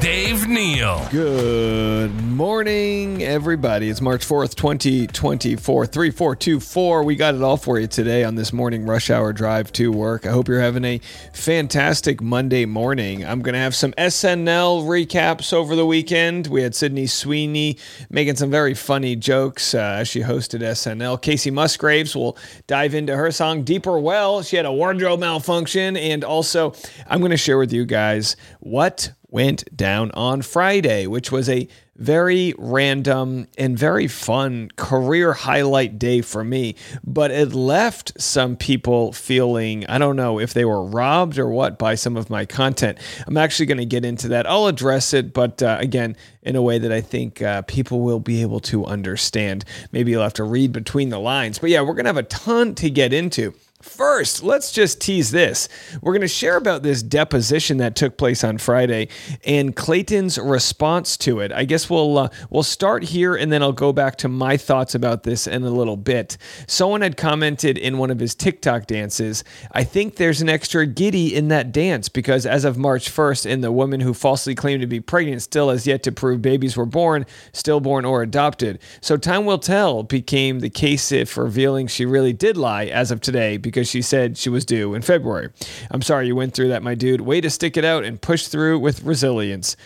Dave Neal. Good morning, everybody. It's March 4th, 2024, 3424. We got it all for you today on this morning rush hour drive to work. I hope you're having a fantastic Monday morning. I'm going to have some SNL recaps over the weekend. We had Sydney Sweeney making some very funny jokes uh, as she hosted SNL. Kacey Musgraves will dive into her song Deeper Well. She had a wardrobe malfunction. And also, I'm going to share with you guys what went down on Friday, which was a very random and very fun career highlight day for me. But it left some people feeling, I don't know if they were robbed or what by some of my content. I'm actually going to get into that. I'll address it, but uh, again, in a way that I think uh, people will be able to understand. Maybe you'll have to read between the lines. But yeah, we're going to have a ton to get into. First, let's just tease this. We're going to share about this deposition that took place on Friday and Clayton's response to it. I guess we'll uh, we'll start here and then I'll go back to my thoughts about this in a little bit. Someone had commented in one of his TikTok dances, "I think there's an extra giddy in that dance because as of March 1st and the woman who falsely claimed to be pregnant still has yet to prove babies were born, stillborn or adopted. So time will tell became the case if revealing she really did lie as of today because she said she was due in February. I'm sorry you went through that, my dude. Way to stick it out and push through with resilience.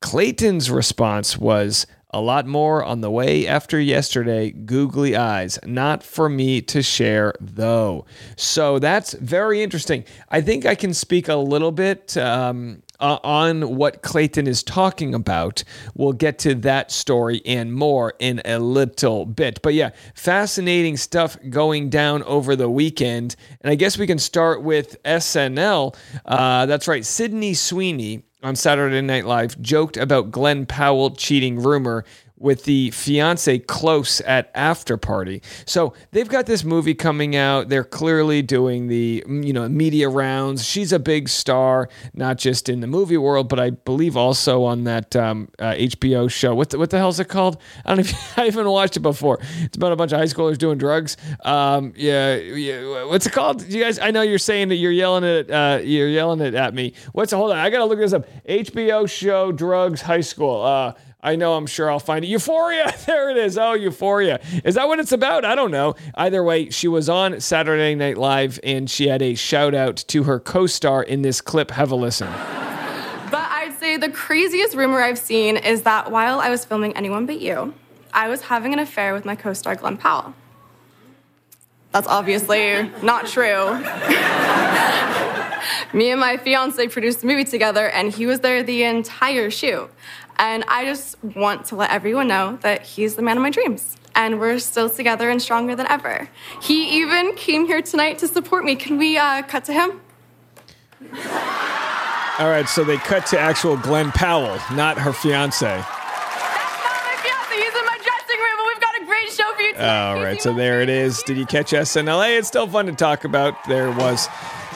Clayton's response was a lot more on the way after yesterday. Googly eyes. Not for me to share, though. So that's very interesting. I think I can speak a little bit. Um, uh, on what Clayton is talking about. We'll get to that story and more in a little bit. But yeah, fascinating stuff going down over the weekend. And I guess we can start with SNL. Uh, that's right, Sydney Sweeney on Saturday Night Live joked about Glen Powell cheating rumor with the fiance close at after party. So they've got this movie coming out. They're clearly doing the you know media rounds. She's a big star, not just in the movie world, but I believe also on that um, uh, HBO show. What the, what the hell's it called? I don't know if I haven't watched it before. It's about a bunch of high schoolers doing drugs. Um, yeah, yeah, what's it called? You guys, I know you're saying that you're yelling it. Uh, you're yelling it at me. What's hold on? I gotta look this up. HBO show drugs high school. Uh, I know I'm sure I'll find it. Euphoria. There it is. Oh, Euphoria. Is that what it's about? I don't know. Either way, she was on Saturday Night Live and she had a shout out to her co star in this clip. Have a listen. But I'd say the craziest rumor I've seen is that while I was filming Anyone But You, I was having an affair with my co star Glen Powell. That's obviously not true. Me and my fiance produced the movie together, and he was there the entire shoot. And I just want to let everyone know that he's the man of my dreams. And we're still together and stronger than ever. He even came here tonight to support me. Can we uh, cut to him? All right, so they cut to actual Glen Powell, not her fiance. That's not my fiance. He's in my dressing room, and we've got a great show for you. All right, so there it is. Did you catch SNL? It's still fun to talk about. There was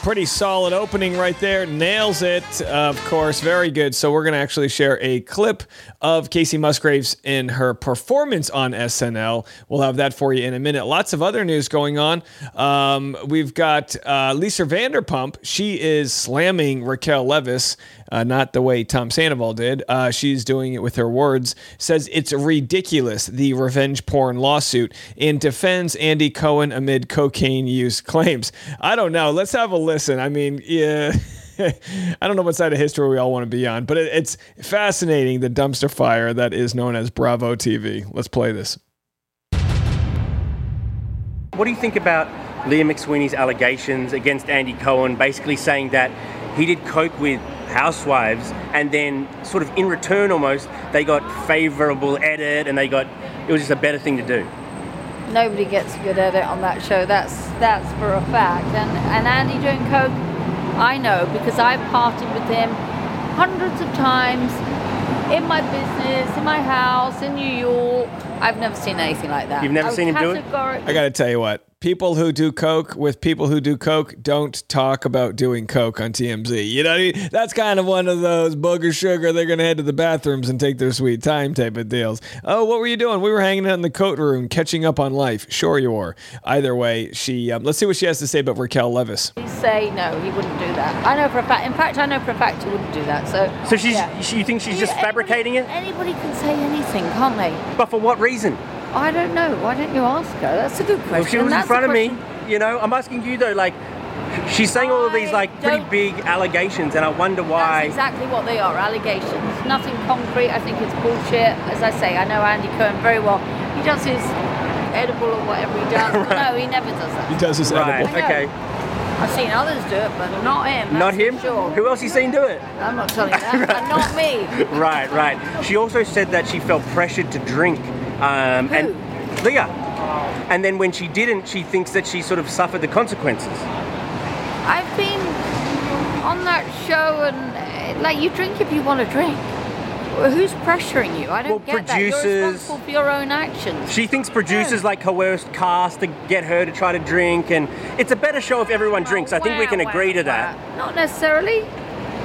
pretty solid opening right there. Nails it, of course. Very good. So we're going to actually share a clip of Kacey Musgraves in her performance on SNL. We'll have that for you in a minute. Lots of other news going on. Um, we've got uh, Lisa Vanderpump. She is slamming Raquel Leviss uh, not the way Tom Sandoval did. Uh, she's doing it with her words. Says it's ridiculous, the revenge porn lawsuit, and defends Andy Cohen amid cocaine use claims. I don't know. Let's have a listen. I mean, yeah. I don't know what side of history we all want to be on, but it, it's fascinating the dumpster fire that is known as Bravo TV. Let's play this. What do you think about Leah McSweeney's allegations against Andy Cohen, basically saying that he did coke with housewives and then sort of in return almost they got favorable edit and they got it was just a better thing to do nobody gets good edit on that show that's that's for a fact and and andy doing coke i know because i've partied with him hundreds of times in my business in my house in new york i've never seen anything like that You've never I seen him do it? I got to tell you what. People who do coke with people who do coke don't talk about doing coke on TMZ. You know, what I mean? that's kind of one of those booger sugar. They're gonna head to the bathrooms and take their sweet time type of deals. Oh, what were you doing? We were hanging out in the coat room, catching up on life. Sure, you were. Either way, she. Um, let's see what she has to say about Raquel Leviss. He say no, he wouldn't do that. I know for a fact. In fact, I know for a fact he wouldn't do that. So. So she's, yeah. she, you think she's just Anybody- fabricating it? Anybody can say anything, can't they? But for what reason? I don't know. Why don't you ask her? That's a good question. If she was in That's a front of me, you know, I'm asking you though, like, she's saying all of these like pretty big allegations, and I wonder That's why. exactly what they are, allegations. Nothing concrete. I think it's bullshit. As I say, I know Andy Cohen very well. He does his edible or whatever he does. but No, he never does that. He does his Right. edible. I. Okay. I've seen others do it, but not him. Not that's for him. Sure. Who else you seen do it? I'm not telling you that. and not me. Right, right. She also said that she felt pressured to drink. Um, Who? And Leah. And then when she didn't, she thinks that she sort of suffered the consequences. I've been on that show, and like you drink if you want to drink. Who's pressuring you? I don't Well, get that. You're producers- responsible for your own actions. She thinks producers like coerced cast to get her to try to drink, and it's a better show if everyone drinks. I think we can agree wow, to that. wow. Not necessarily.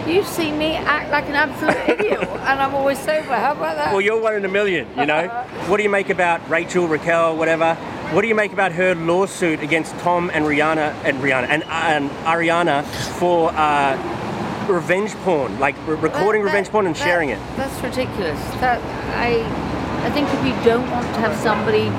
You've seen me act like an absolute idiot, and I'm always sober. How about that? Well, you're one in a million, you know? what do you make about Rachel, Raquel, whatever? What do you make about her lawsuit against Tom and Rihanna and Rihanna and, and Ariana for uh, revenge porn, like re- recording That- revenge porn and that- sharing it? That's ridiculous. That I, I think if you don't want to have somebody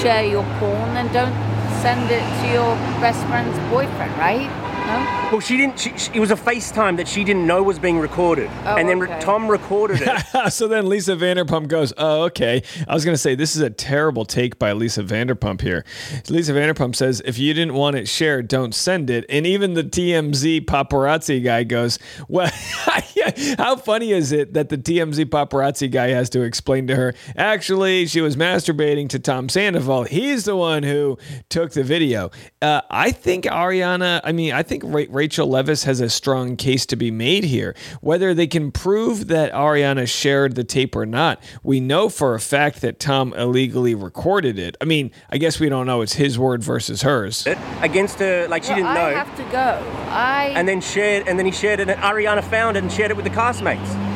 share your porn, then don't send it to your best friend's boyfriend, right? No. Well, she didn't. She, she- it was a FaceTime that she didn't know was being recorded, Oh, and then re- okay. Tom recorded it. so then Lisa Vanderpump goes, Oh, okay. I was going to say, this is a terrible take by Lisa Vanderpump here. Lisa Vanderpump says, If you didn't want it shared, don't send it. And even the TMZ paparazzi guy goes, Well, how funny is it that the TMZ paparazzi guy has to explain to her, Actually, she was masturbating to Tom Sandoval. He's the one who took the video. Uh, I think Ariana, I mean, I think Ra- Rachel Leviss has a strong case to be made here. Whether they can prove that Ariana shared the tape or not, we know for a fact that Tom illegally recorded it. I mean, I guess we don't know. It's his word versus hers. against her, like she Well, didn't know. I have to go. I. and then shared, and then he shared it. And Ariana found it and shared it with the castmates.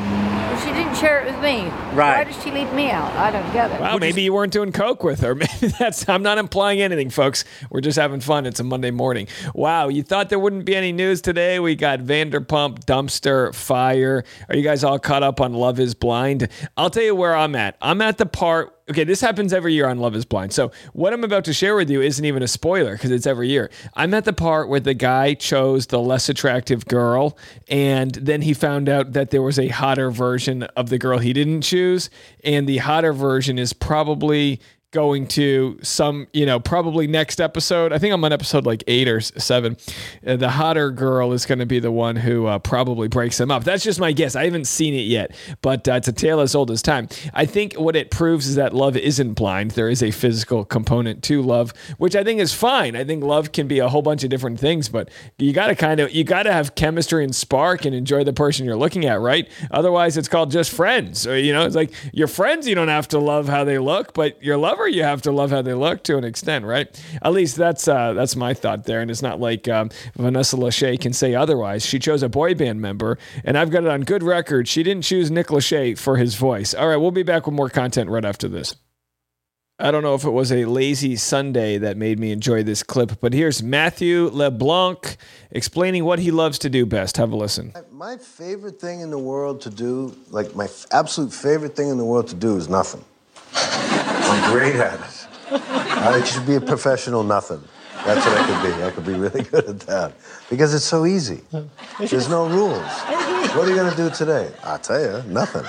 Well, she didn't share it with me. Right. Why did she leave me out? I don't get it. Well, maybe you weren't doing coke with her. Maybe that's. I'm not implying anything, folks. We're just having fun. It's a Monday morning. Wow, you thought there wouldn't be any news today? We got Vanderpump dumpster fire. Are you guys all caught up on Love Is Blind? I'll tell you where I'm at. I'm at the part. Okay, this happens every year on Love Is Blind. So what I'm about to share with you isn't even a spoiler because it's every year. I'm at the part where the guy chose the less attractive girl, and then he found out that there was a hotter version of the girl he didn't choose, and the hotter version is probably going to some, you know, probably next episode. I think I'm on episode like eight or seven. Uh, the hotter girl is going to be the one who uh, probably breaks them up. That's just my guess. I haven't seen it yet, but uh, it's a tale as old as time. I think what it proves is that love isn't blind. There is a physical component to love, which I think is fine. I think love can be a whole bunch of different things, but you got to kind of, you got to have chemistry and spark and enjoy the person you're looking at, right? Otherwise, it's called just friends. Or, you know, it's like your friends, you don't have to love how they look, but your lover, you have to love how they look to an extent, right? At least that's uh, that's my thought there. And it's not like um, Vanessa Lachey can say otherwise. She chose a boy band member, and I've got it on good record. She didn't choose Nick Lachey for his voice. All right, we'll be back with more content right after this. I don't know if it was a lazy Sunday that made me enjoy this clip, but here's Matthew LeBlanc explaining what he loves to do best. Have a listen. My favorite thing in the world to do, like my absolute favorite thing in the world to do, is nothing. I'm great at it. I should be a professional nothing. That's what I could be. I could be really good at that because it's so easy. There's no rules. What are you gonna do today? I'll tell you, nothing.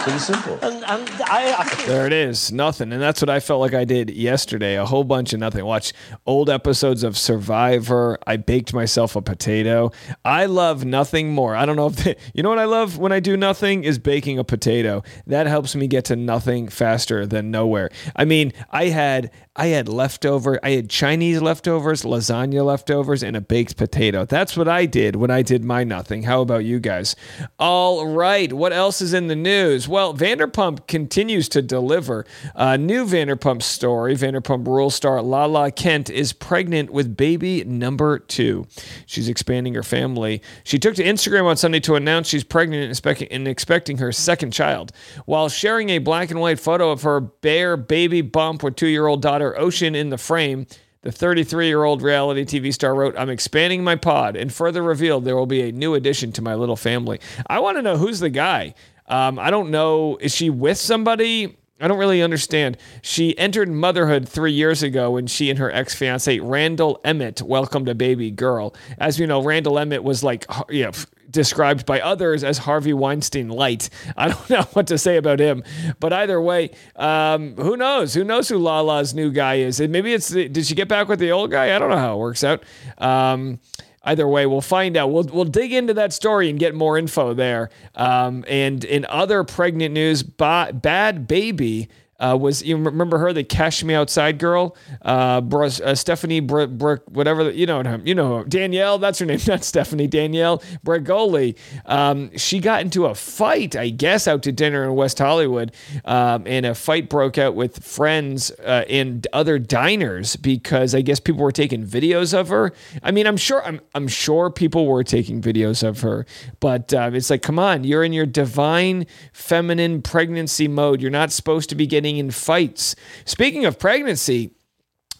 It's pretty simple. And, and I, I There it is, nothing. And that's what I felt like I did yesterday a whole bunch of nothing. Watch old episodes of Survivor. I baked myself a potato. I love nothing more. I don't know if, they, you know what I love when I do nothing is baking a potato. That helps me get to nothing faster than nowhere. I mean, I had. I had leftover, I had Chinese leftovers, lasagna leftovers, and a baked potato. That's what I did when I did my nothing. How about you guys? All right, what else is in the news? Well, Vanderpump Vanderpump continues to deliver. A new Vanderpump story Vanderpump Rules star Lala Kent is pregnant with baby number two. She's expanding her family. She took to Instagram on Sunday to announce she's pregnant and expecting her second child. While sharing a black and white photo of her bare baby bump with two year old daughter Ocean in the frame, the 33 year old reality TV star wrote, I'm expanding my pod and further revealed there will be a new addition to my little family. I want to know who's the guy. Um, I don't know. Is she with somebody? I don't really understand. She entered motherhood three years ago when she and her ex fiance, Randall Emmett, welcomed a baby girl. As we know, Randall Emmett was like, you know, described by others as Harvey Weinstein light. I don't know what to say about him, but either way, um, who knows? Who knows who Lala's new guy is? And maybe it's did she get back with the old guy? I don't know how it works out. Um, either way, we'll find out. We'll we'll dig into that story and get more info there. Um, and in other pregnant news, ba- bad baby uh, was you remember her, the Cash Me Outside girl, uh, uh, Stephanie Br- Br- whatever the, you know her, you know her. Danielle, that's her name, not Stephanie. Danielle Bregoli. Um, she got into a fight, I guess, out to dinner in West Hollywood, um, and a fight broke out with friends uh, in other diners because I guess people were taking videos of her. I mean, I'm sure I'm I'm sure people were taking videos of her, but uh, it's like, come on, you're in your divine feminine pregnancy mode. You're not supposed to be getting in fights. Speaking of pregnancy,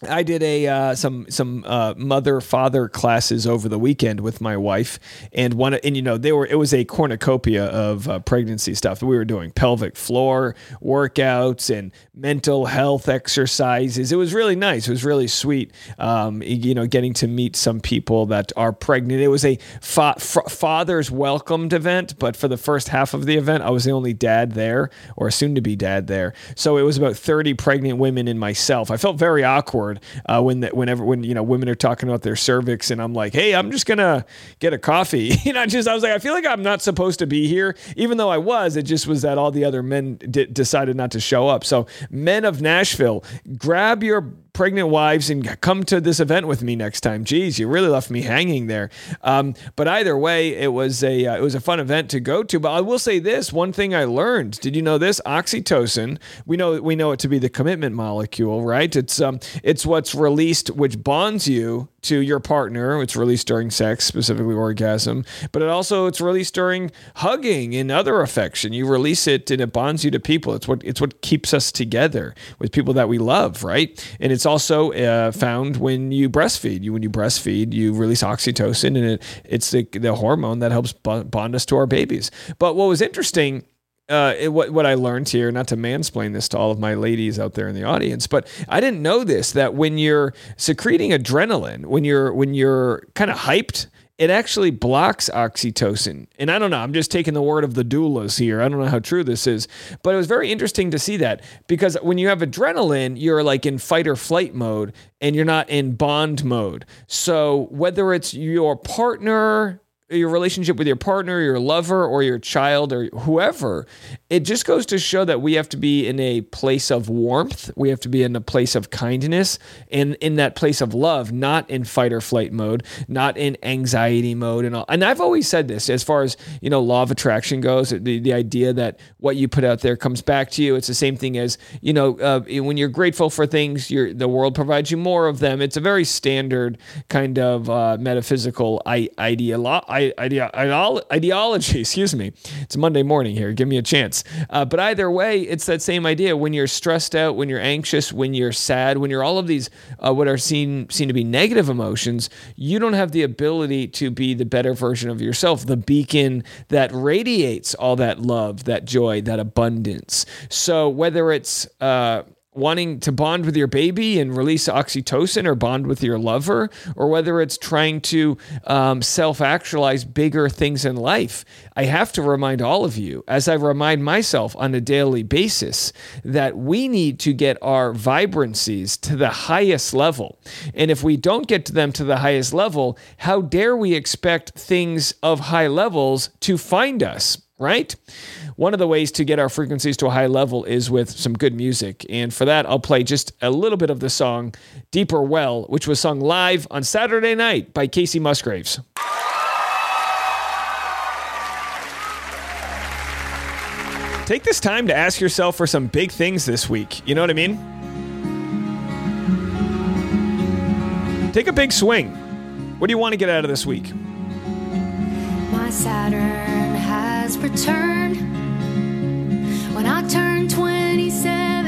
I did a uh, some some uh, mother father classes over the weekend with my wife, and one and you know they were it was a cornucopia of uh, pregnancy stuff. We were doing pelvic floor workouts and mental health exercises. It was really nice. It was really sweet. Um, you know, getting to meet some people that are pregnant. It was a fa- father's welcomed event, but for the first half of the event, I was the only dad there or soon to be dad there. So it was about thirty pregnant women and myself. I felt very awkward uh, when that whenever when you know women are talking about their cervix and I'm like, hey, I'm just gonna get a coffee. you know, just I was like, I feel like I'm not supposed to be here, even though I was. It just was that all the other men d- decided not to show up. So men of Nashville, grab your pregnant wives and come to this event with me next time. Geez, you really left me hanging there. Um, but either way, it was a uh, it was a fun event to go to. But I will say this: one thing I learned. Did you know this? Oxytocin. We know we know it to be the commitment molecule, right? It's um it's what's released which bonds you to your partner. It's released during sex, specifically orgasm, but it also it's released during hugging and other affection. You release it and it bonds you to people. It's what it's what keeps us together with people that we love, right? And it's also uh, found when you breastfeed. You when you breastfeed, you release oxytocin, and it, it's the, the hormone that helps bond us to our babies. But what was interesting uh, it, what what I learned here, not to mansplain this to all of my ladies out there in the audience, but I didn't know this that when you're secreting adrenaline, when you're when you're kind of hyped, it actually blocks oxytocin. And I don't know, I'm just taking the word of the doulas here. I don't know how true this is, but it was very interesting to see that because when you have adrenaline, you're like in fight or flight mode and you're not in bond mode. So whether it's your partner, your relationship with your partner, your lover, or your child, or whoever, it just goes to show that we have to be in a place of warmth. We have to be in a place of kindness and in that place of love, not in fight or flight mode, not in anxiety mode and all. And I've always said this as far as, you know, law of attraction goes, the, the idea that what you put out there comes back to you. It's the same thing as, you know, uh, when you're grateful for things, the world provides you more of them. It's a very standard kind of uh, metaphysical idea. ideology, excuse me. It's Monday morning here. Give me a chance. Uh, but either way, it's that same idea. When you're stressed out, when you're anxious, when you're sad, when you're all of these uh, what are seen seen to be negative emotions, you don't have the ability to be the better version of yourself, the beacon that radiates all that love, that joy, that abundance. So whether it's uh, wanting to bond with your baby and release oxytocin or bond with your lover, or whether it's trying to um, self actualize bigger things in life. I have to remind all of you, as I remind myself on a daily basis, that we need to get our vibrancies to the highest level. And if we don't get to them to the highest level, how dare we expect things of high levels to find us, right? One of the ways to get our frequencies to a high level is with some good music. And for that, I'll play just a little bit of the song Deeper Well, which was sung live on Saturday night by Kacey Musgraves. Take this time to ask yourself for some big things this week. You know what I mean? Take a big swing. What do you want to get out of this week? My Saturn has returned. When I turned 27,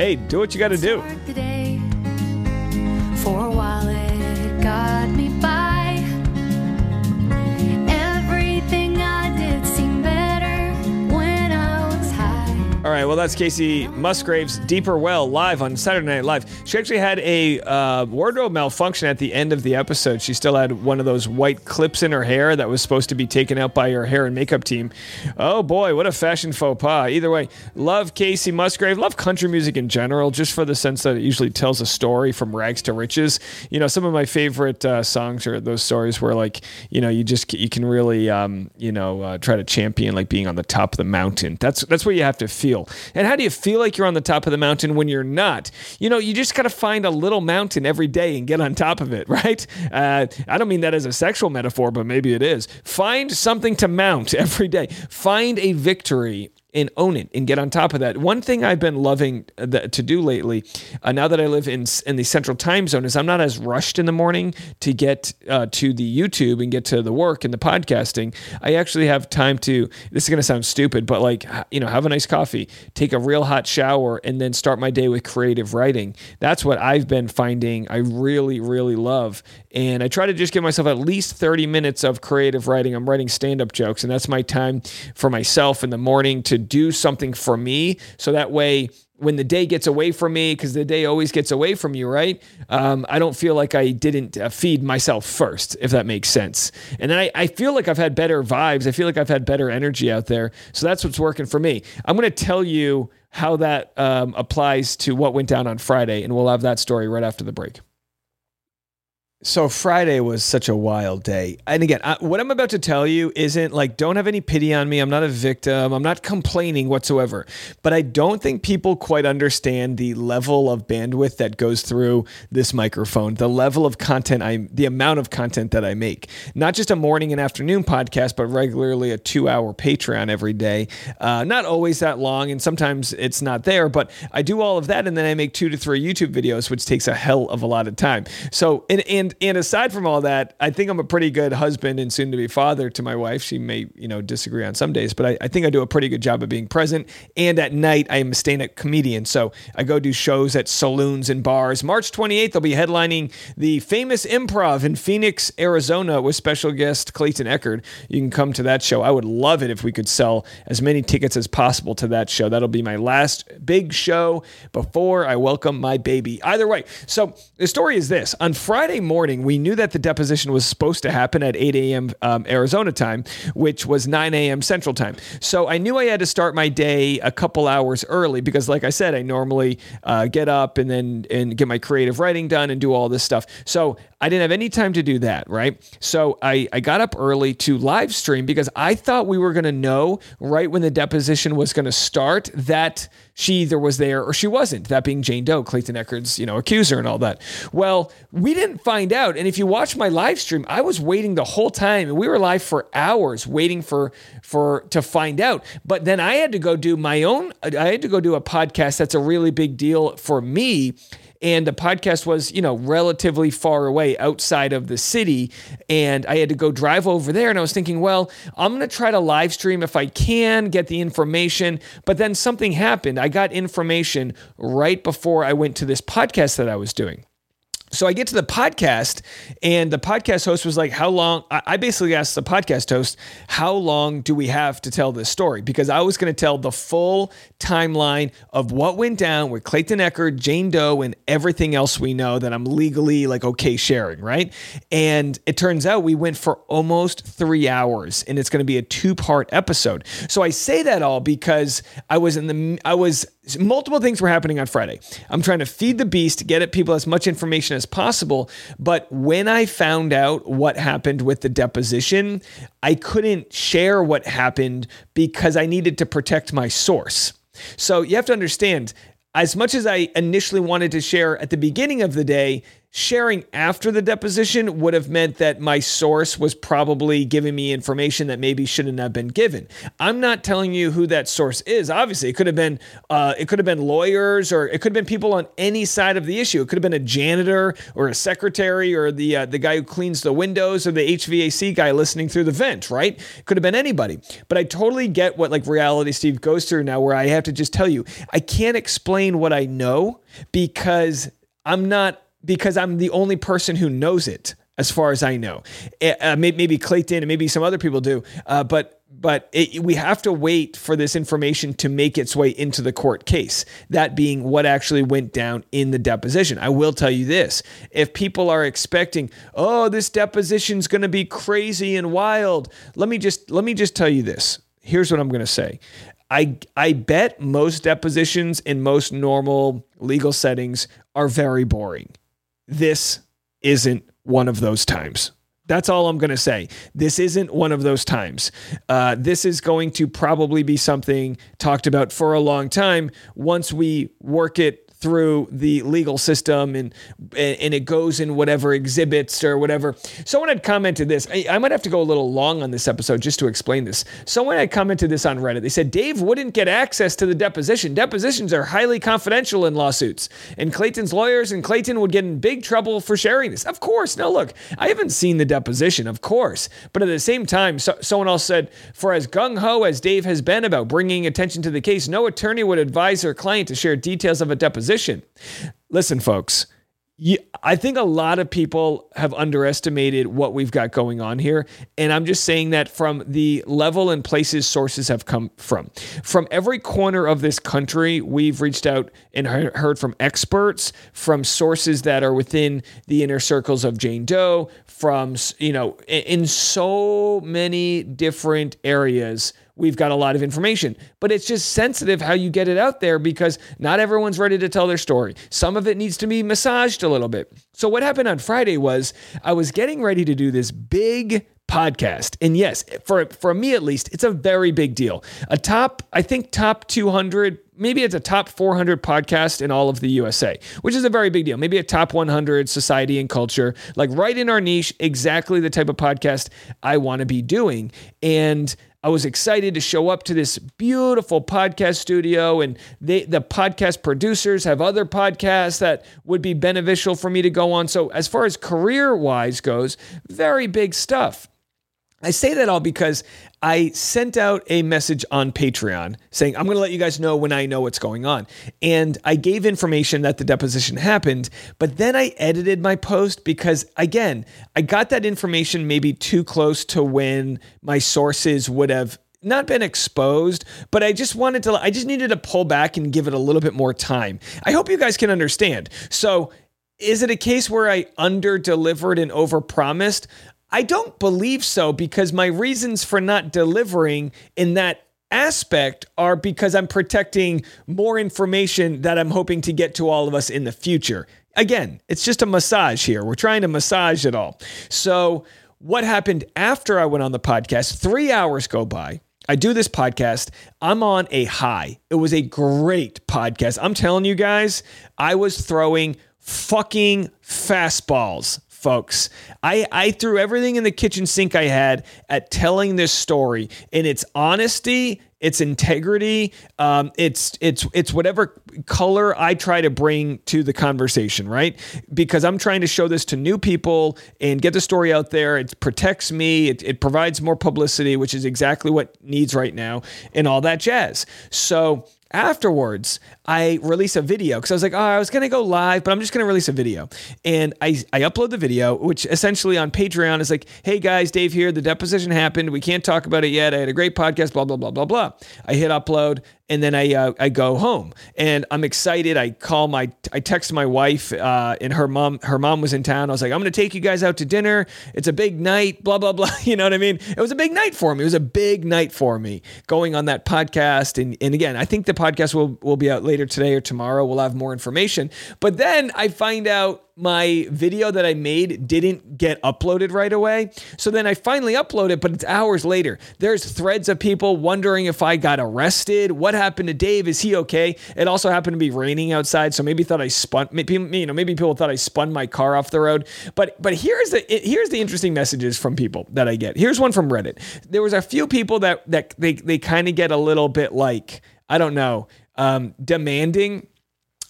Hey, do what you got to do. For a while it got me by. Right, well, that's Kacey Musgrave's Deeper Well live on Saturday Night Live. She actually had a uh, wardrobe malfunction at the end of the episode. She still had one of those white clips in her hair that was supposed to be taken out by her hair and makeup team. Oh boy, what a fashion faux pas. Either way, love Kacey Musgrave. Love country music in general, just for the sense that it usually tells a story from rags to riches. You know, some of my favorite uh, songs are those stories where, like, you know, you just you can really, um, you know, uh, try to champion like being on the top of the mountain. That's that's what you have to feel. And how do you feel like you're on the top of the mountain when you're not? You know, you just got to find a little mountain every day and get on top of it, right? Uh, I don't mean that as a sexual metaphor, but maybe it is. Find something to mount every day. Find a victory and own it and get on top of that. One thing I've been loving uh, to do lately, uh, now that I live in in the central time zone, is I'm not as rushed in the morning to get uh, to the YouTube and get to the work and the podcasting. I actually have time to. This is going to sound stupid, but like you know, have a nice coffee, take a real hot shower, and then start my day with creative writing. That's what I've been finding. I really, really love, and I try to just give myself at least 30 minutes of creative writing. I'm writing stand up jokes, and that's my time for myself in the morning to do something for me. So that way, when the day gets away from me, because the day always gets away from you, right? Um, I don't feel like I didn't uh, feed myself first, if that makes sense. And then I, I feel like I've had better vibes. I feel like I've had better energy out there. So that's what's working for me. I'm going to tell you how that um, applies to what went down on Friday, and we'll have that story right after the break. So Friday was such a wild day. And again, I, what I'm about to tell you isn't like don't have any pity on me. I'm not a victim. I'm not complaining whatsoever. But I don't think people quite understand the level of bandwidth that goes through this microphone, the level of content I the amount of content that I make. Not just a morning and afternoon podcast, but regularly a 2-hour Patreon every day. Uh, not always that long and sometimes it's not there, but I do all of that and then I make 2 to 3 YouTube videos which takes a hell of a lot of time. So and and and aside from all that, I think I'm a pretty good husband and soon to be father to my wife. She may, you know, disagree on some days, but I, I think I do a pretty good job of being present. And at night, I am a stand-up comedian. So I go do shows at saloons and bars. March 28th, I'll be headlining the famous improv in Phoenix, Arizona with special guest Clayton Echard. You can come to that show. I would love it if we could sell as many tickets as possible to that show. That'll be my last big show before I welcome my baby. Either way, so the story is this. On Friday morning, we knew that the deposition was supposed to happen at 8 a.m. Um, Arizona time, which was 9 a.m. Central time. So I knew I had to start my day a couple hours early because, like I said, I normally uh, get up and then and get my creative writing done and do all this stuff. So I didn't have any time to do that, right? So I, I got up early to live stream because I thought we were going to know right when the deposition was going to start that she either was there or she wasn't, that being Jane Doe, Clayton Echard's, you know, accuser and all that. Well, we didn't find find out. And if you watch my live stream, I was waiting the whole time and we were live for hours waiting for for to find out. But then I had to go do my own I had to go do a podcast that's a really big deal for me. And the podcast was you know relatively far away outside of the city. And i had to go drive over there and i was thinking well i'm going to try to live stream if i can get the information. But then something happened. I got information right before i went to this podcast that i was doing so I get to the podcast, and the podcast host was like, How long? I basically asked the podcast host, How long do we have to tell this story? Because I was going to tell the full timeline of what went down with Clayton Echard, Jane Doe, and everything else we know that I'm legally like okay sharing, right? And it turns out we went for almost three hours, and it's going to be a two part episode. So I say that all because I was in the, I was, multiple things were happening on Friday. I'm trying to feed the beast, get at people as much information as possible. But when I found out what happened with the deposition, I couldn't share what happened because I needed to protect my source. So you have to understand, as much as I initially wanted to share at the beginning of the day, sharing after the deposition would have meant that my source was probably giving me information that maybe shouldn't have been given. I'm not telling you who that source is. Obviously, it could have been uh, it could have been lawyers or it could have been people on any side of the issue. It could have been a janitor or a secretary or the uh, the guy who cleans the windows or the HVAC guy listening through the vent. Right? It could have been anybody. But I totally get what like reality Steve goes through now, where I have to just tell you I can't explain what I know because I'm not because I'm the only person who knows it, as far as I know. Uh, maybe Clayton and maybe some other people do, uh, but but it, we have to wait for this information to make its way into the court case. That being what actually went down in the deposition. I will tell you this: if people are expecting, oh, this deposition's going to be crazy and wild, let me just let me just tell you this. Here's what I'm going to say. I I bet most depositions in most normal legal settings are very boring this isn't one of those times. That's all I'm going to say. This isn't one of those times. Uh, this is going to probably be something talked about for a long time once we work it through the legal system and and it goes in whatever exhibits or whatever. Someone had commented this. I, I, might have to go a little long on this episode just to explain this. Someone had commented this on Reddit. They said Dave wouldn't get access to the deposition. Depositions are highly confidential in lawsuits, and Clayton's lawyers and Clayton would get in big trouble for sharing this. Of course. Now look, I haven't seen the deposition, of course, but at the same time, so, someone else said, for as gung ho as Dave has been about bringing attention to the case, no attorney would advise their client to share details of a deposition position. Listen, folks, you, I think a lot of people have underestimated what we've got going on here. And I'm just saying that from the level and places sources have come from. From every corner of this country, we've reached out and heard from experts, from sources that are within the inner circles of Jane Doe, from, you know, in so many different areas we've got a lot of information. But it's just sensitive how you get it out there because not everyone's ready to tell their story. Some of it needs to be massaged a little bit. So, what happened on Friday was I was getting ready to do this big podcast. And yes, for for me at least, it's a very big deal. A top, I think top 200, maybe it's a top 400 podcast in all of the USA, which is a very big deal. Maybe a top 100 society and culture, like right in our niche, exactly the type of podcast I want to be doing. And I was excited to show up to this beautiful podcast studio, and they, the podcast producers have other podcasts that would be beneficial for me to go on. So, as far as career wise goes, very big stuff. I say that all because I sent out a message on Patreon saying, I'm going to let you guys know when I know what's going on. And I gave information that the deposition happened, but then I edited my post because, again, I got that information maybe too close to when my sources would have not been exposed, but I just wanted to, I just needed to pull back and give it a little bit more time. I hope you guys can understand. So, is it a case where I under delivered and over promised? I don't believe so because my reasons for not delivering in that aspect are because I'm protecting more information that I'm hoping to get to all of us in the future. Again, it's just a massage here. We're trying to massage it all. So, what happened after I went on the podcast? Three hours go by. I do this podcast. I'm on a high. It was a great podcast. I'm telling you guys, I was throwing fucking fastballs folks. I, I threw everything in the kitchen sink I had at telling this story in its honesty, its integrity, um, it's it's it's whatever color I try to bring to the conversation, right? Because I'm trying to show this to new people and get the story out there. It protects me. It, it provides more publicity, which is exactly what needs right now, and all that jazz. So afterwards i release a video because i was like oh i was going to go live but i'm just going to release a video and I, I upload the video which essentially on patreon is like hey guys dave here the deposition happened we can't talk about it yet i had a great podcast blah blah blah blah blah i hit upload and then I uh, I go home and I'm excited. I call my I text my wife uh, and her mom her mom was in town. I was like, I'm gonna take you guys out to dinner. It's a big night. Blah blah blah. You know what I mean? It was a big night for me. It was a big night for me going on that podcast. And and again, I think the podcast will will be out later today or tomorrow. We'll have more information. But then I find out my video that I made didn't get uploaded right away. So then I finally upload it, but it's hours later. There's threads of people wondering if I got arrested. What happened to Dave? Is he okay? It also happened to be raining outside, so maybe thought I spun. Maybe you know, maybe people thought I spun my car off the road. But but here's the here's the interesting messages from people that I get. Here's one from Reddit. There was a few people that that they they kind of get a little bit like I don't know um, demanding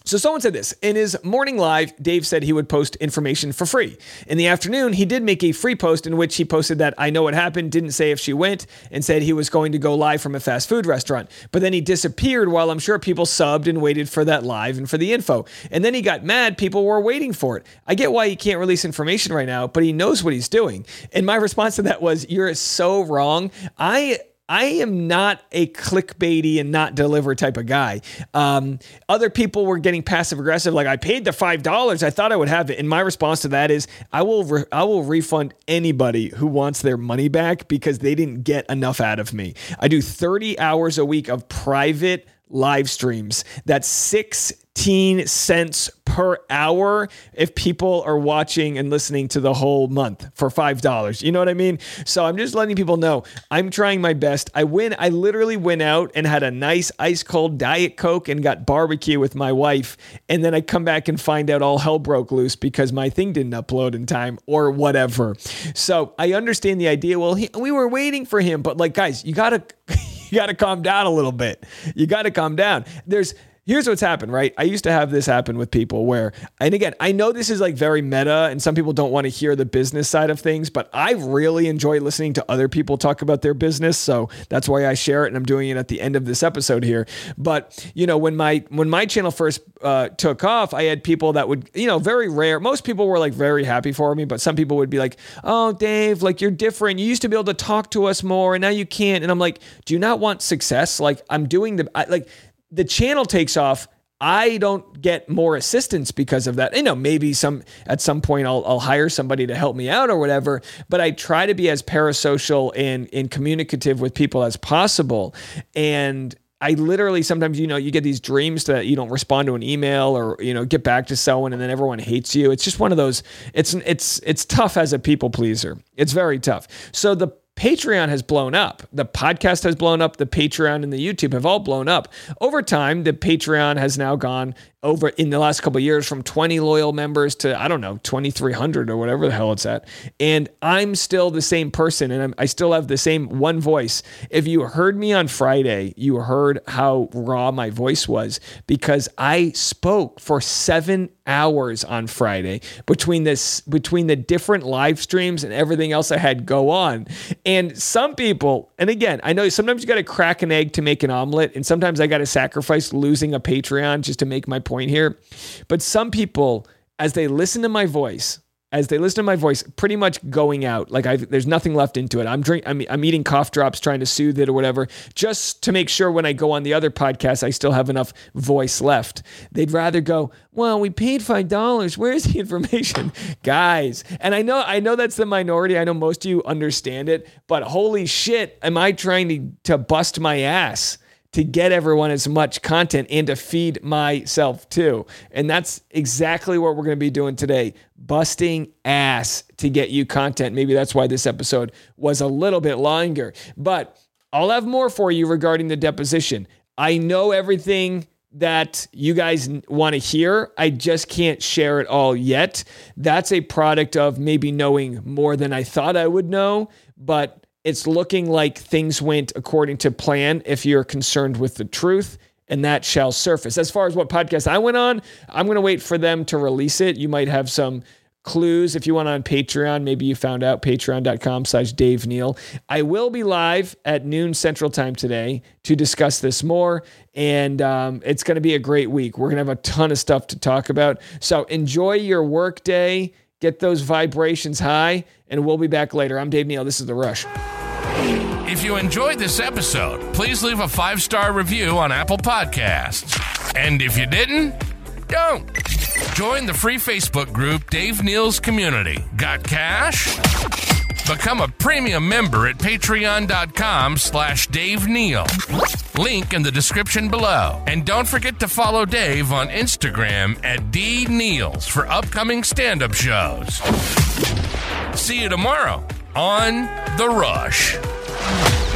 so someone said this in his morning live, Dave said he would post information for free. In the afternoon, he did make a free post in which he posted that I know what happened, didn't say if she went, and said he was going to go live from a fast food restaurant. But then he disappeared while I'm sure people subbed and waited for that live and for the info. And then he got mad people were waiting for it. I get why he can't release information right now, but he knows what he's doing. And my response to that was, You're so wrong. I I am not a clickbaity and not deliver type of guy. Um, other people were getting passive aggressive, like I paid the five dollars. I thought I would have it, and my response to that is I will re- I will refund anybody who wants their money back because they didn't get enough out of me. I do 30 hours a week of private live streams. That's 16 cents per hour if people are watching and listening to the whole month for $5. You know what I mean? So I'm just letting people know I'm trying my best. I win. I literally went out and had a nice ice cold Diet Coke and got barbecue with my wife. And then I come back and find out all hell broke loose because my thing didn't upload in time or whatever. So I understand the idea. Well, he, we were waiting for him, but like, guys, you got to. you got to calm down a little bit. You got to calm down. There's here's what's happened, right? I used to have this happen with people where, and again, I know this is like very meta and some people don't want to hear the business side of things, but I really enjoy listening to other people talk about their business. So that's why I share it and I'm doing it at the end of this episode here. But, you know, when my, when my channel first uh, took off, I had people that would, you know, very rare. Most people were like very happy for me, but some people would be like, oh, Dave, like you're different. You used to be able to talk to us more and now you can't. And I'm like, do you not want success? Like I'm doing the, I, like, the channel takes off, I don't get more assistance because of that. You know, maybe some at some point I'll, I'll hire somebody to help me out or whatever, but I try to be as parasocial and, communicative with people as possible. And I literally sometimes, you know, you get these dreams that you don't respond to an email or, you know, get back to someone and then everyone hates you. It's just one of those, it's, it's, it's tough as a people pleaser. It's very tough. So the Patreon has blown up. The podcast has blown up. The Patreon and the YouTube have all blown up. Over time, the Patreon has now gone over in the last couple years from 20 loyal members to I don't know 2300 or whatever the hell it's at and I'm still the same person and I'm, i still have the same one voice if you heard me on Friday you heard how raw my voice was because I spoke for 7 hours on Friday between this between the different live streams and everything else I had go on and some people and again I know sometimes you got to crack an egg to make an omelet and sometimes I got to sacrifice losing a Patreon just to make my point here. But some people, as they listen to my voice, as they listen to my voice, pretty much going out. Like I've, there's nothing left into it. I'm drink, I'm, I'm eating cough drops, trying to soothe it or whatever, just to make sure when I go on the other podcast, I still have enough voice left. They'd rather go, well, we paid five dollars. Where's the information, guys? And I know, I know that's the minority. I know most of you understand it, but holy shit, am I trying to to bust my ass? To get everyone as much content and to feed myself too. And that's exactly what we're going to be doing today busting ass to get you content. Maybe that's why this episode was a little bit longer, but I'll have more for you regarding the deposition. I know everything that you guys want to hear. I just can't share it all yet. That's a product of maybe knowing more than I thought I would know, but it's looking like things went according to plan if you're concerned with the truth and that shall surface. As far as what podcast I went on, I'm going to wait for them to release it. You might have some clues. If you went on patreon maybe you found out patreon.com slash dave neal. I will be live at noon central time today to discuss this more and um, it's going to be a great week. We're going to have a ton of stuff to talk about. So enjoy your work day get those vibrations high and we'll be back later i'm dave neal this is the rush If you enjoyed this episode, please leave a five star review on Apple Podcasts. And if you didn't, don't. Join the free Facebook group Dave Neal's Community. Got cash? Become a premium member at patreon.com slash Dave Neal. Link in the description below. And don't forget to follow Dave on Instagram at dnealz for upcoming stand-up shows. See you tomorrow on The Rush.